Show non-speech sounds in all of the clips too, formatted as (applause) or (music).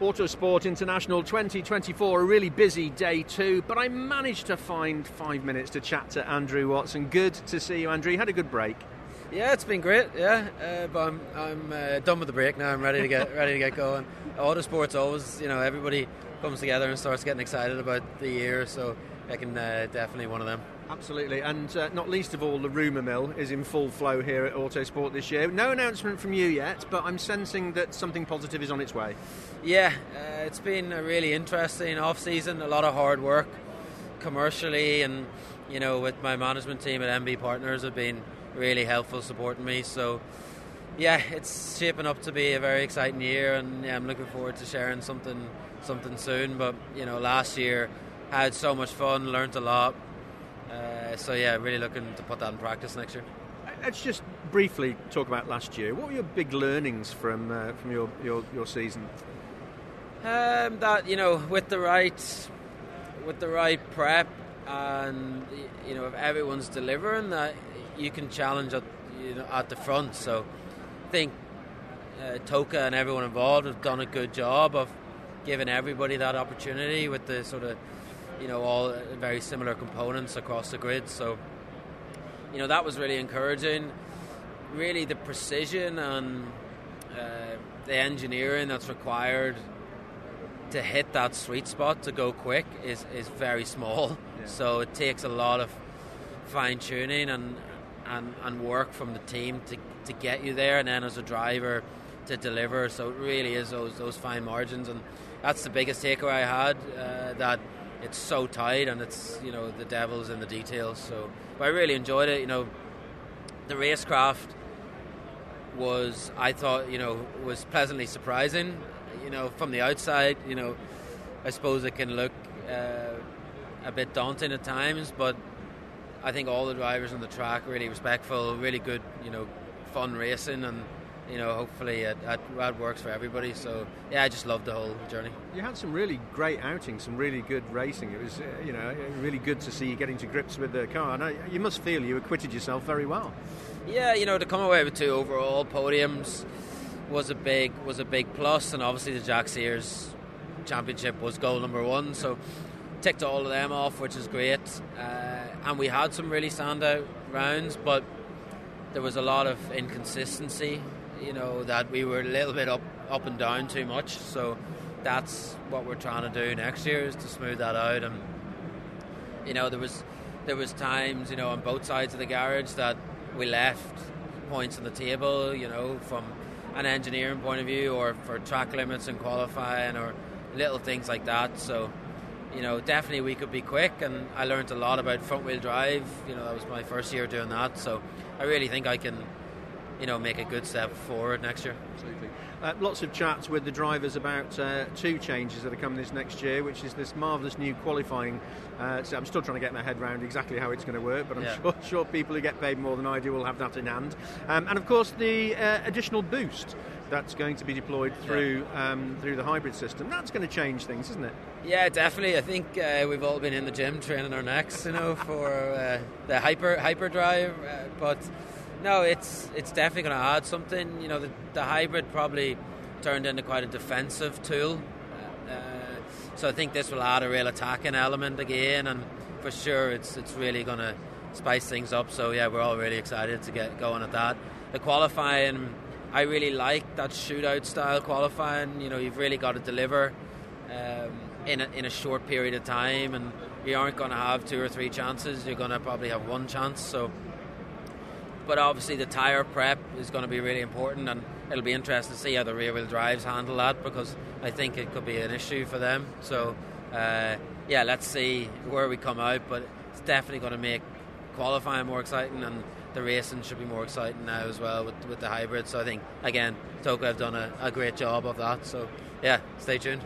Autosport International 2024, a really busy day too, but I managed to find five minutes to chat to Andrew Watson. Good to see you, Andrew. You had a good break. Yeah, it's been great. Yeah, uh, but I'm, I'm uh, done with the break now. I'm ready to get ready to get going. (laughs) Autosport's always, you know, everybody comes together and starts getting excited about the year. So I can uh, definitely one of them. Absolutely, and uh, not least of all, the rumour mill is in full flow here at Autosport this year. No announcement from you yet, but I'm sensing that something positive is on its way. Yeah, uh, it's been a really interesting off season. A lot of hard work commercially, and you know, with my management team at MB Partners have been really helpful supporting me. So. Yeah, it's shaping up to be a very exciting year, and yeah, I'm looking forward to sharing something something soon. But you know, last year I had so much fun, learned a lot, uh, so yeah, really looking to put that in practice next year. Let's just briefly talk about last year. What were your big learnings from uh, from your, your, your season? Um, that you know, with the right with the right prep and you know if everyone's delivering, that you can challenge at you know at the front. So I think uh, TOCA and everyone involved have done a good job of giving everybody that opportunity with the sort of you know, all very similar components across the grid. So, you know, that was really encouraging. Really, the precision and uh, the engineering that's required to hit that sweet spot to go quick is, is very small. Yeah. So it takes a lot of fine tuning and, and, and work from the team to, to get you there, and then as a driver to deliver. So it really is those those fine margins, and that's the biggest takeaway I had. Uh, that it's so tight and it's you know the devil's in the details. So, but I really enjoyed it. You know, the racecraft was I thought you know was pleasantly surprising. You know, from the outside, you know, I suppose it can look uh, a bit daunting at times, but I think all the drivers on the track really respectful, really good, you know, fun racing and you know, hopefully it, it, it, works for everybody. So yeah, I just loved the whole journey. You had some really great outings, some really good racing. It was, uh, you know, really good to see you getting to grips with the car. And you must feel you acquitted yourself very well. Yeah, you know, to come away with two overall podiums was a big was a big plus, and obviously the Jack Sears Championship was goal number one. So ticked all of them off, which is great. Uh, and we had some really standout rounds, but there was a lot of inconsistency you know that we were a little bit up up and down too much. So that's what we're trying to do next year is to smooth that out. And you know there was there was times you know on both sides of the garage that we left points on the table. You know from an engineering point of view or for track limits and qualifying or little things like that. So you know, definitely we could be quick, and I learned a lot about front wheel drive. You know, that was my first year doing that, so I really think I can you know, make a good step forward next year. Absolutely. Uh, lots of chats with the drivers about uh, two changes that are coming this next year, which is this marvellous new qualifying. Uh, so I'm still trying to get my head around exactly how it's going to work, but I'm yeah. sure, (laughs) sure, people who get paid more than I do will have that in hand. Um, and of course, the uh, additional boost that's going to be deployed through yeah. um, through the hybrid system. That's going to change things, isn't it? Yeah, definitely. I think uh, we've all been in the gym training our necks, you know, for uh, the hyper hyper drive, uh, but no, it's it's definitely going to add something. You know, the, the hybrid probably turned into quite a defensive tool. Uh, so I think this will add a real attacking element again, and for sure, it's it's really going to spice things up. So yeah, we're all really excited to get going at that. The qualifying, I really like that shootout style qualifying. You know, you've really got to deliver um, in a, in a short period of time, and you aren't going to have two or three chances. You're going to probably have one chance. So but obviously the tyre prep is going to be really important, and it'll be interesting to see how the rear wheel drives handle that because I think it could be an issue for them. So, uh, yeah, let's see where we come out, but it's definitely going to make qualifying more exciting, and the racing should be more exciting now as well with, with the hybrid. So I think again, TOCA have done a, a great job of that. So yeah, stay tuned.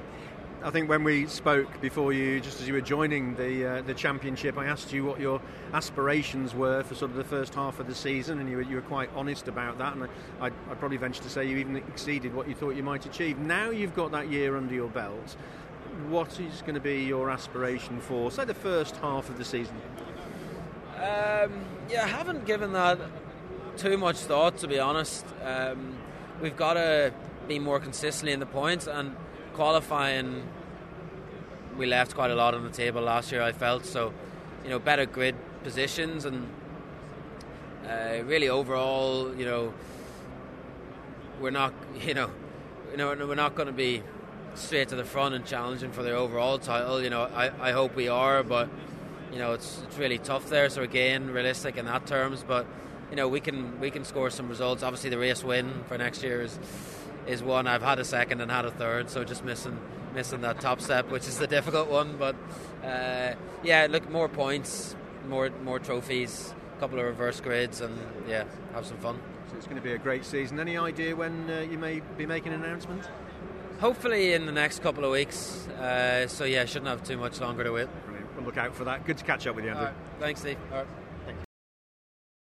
I think when we spoke before you, just as you were joining the uh, the championship, I asked you what your aspirations were for sort of the first half of the season, and you were, you were quite honest about that. And I, would probably venture to say you even exceeded what you thought you might achieve. Now you've got that year under your belt. What is going to be your aspiration for, say, the first half of the season? Um, yeah, I haven't given that too much thought, to be honest. Um, we've got to be more consistently in the points and qualifying, we left quite a lot on the table last year. I felt so, you know, better grid positions and uh, really overall, you know, we're not, (laughs) you know, you know, we're not going to be straight to the front and challenging for the overall title. You know, I, I hope we are, but you know, it's it's really tough there. So again, realistic in that terms, but you know, we can we can score some results. Obviously, the race win for next year is is one. I've had a second and had a third, so just missing missing that top step, which is the difficult one. But uh, yeah, look, more points, more more trophies, a couple of reverse grids, and yeah, have some fun. So it's going to be a great season. Any idea when uh, you may be making an announcement? Hopefully in the next couple of weeks. Uh, so yeah, shouldn't have too much longer to wait. Brilliant. We'll look out for that. Good to catch up with you, Andrew. Thanks, Steve.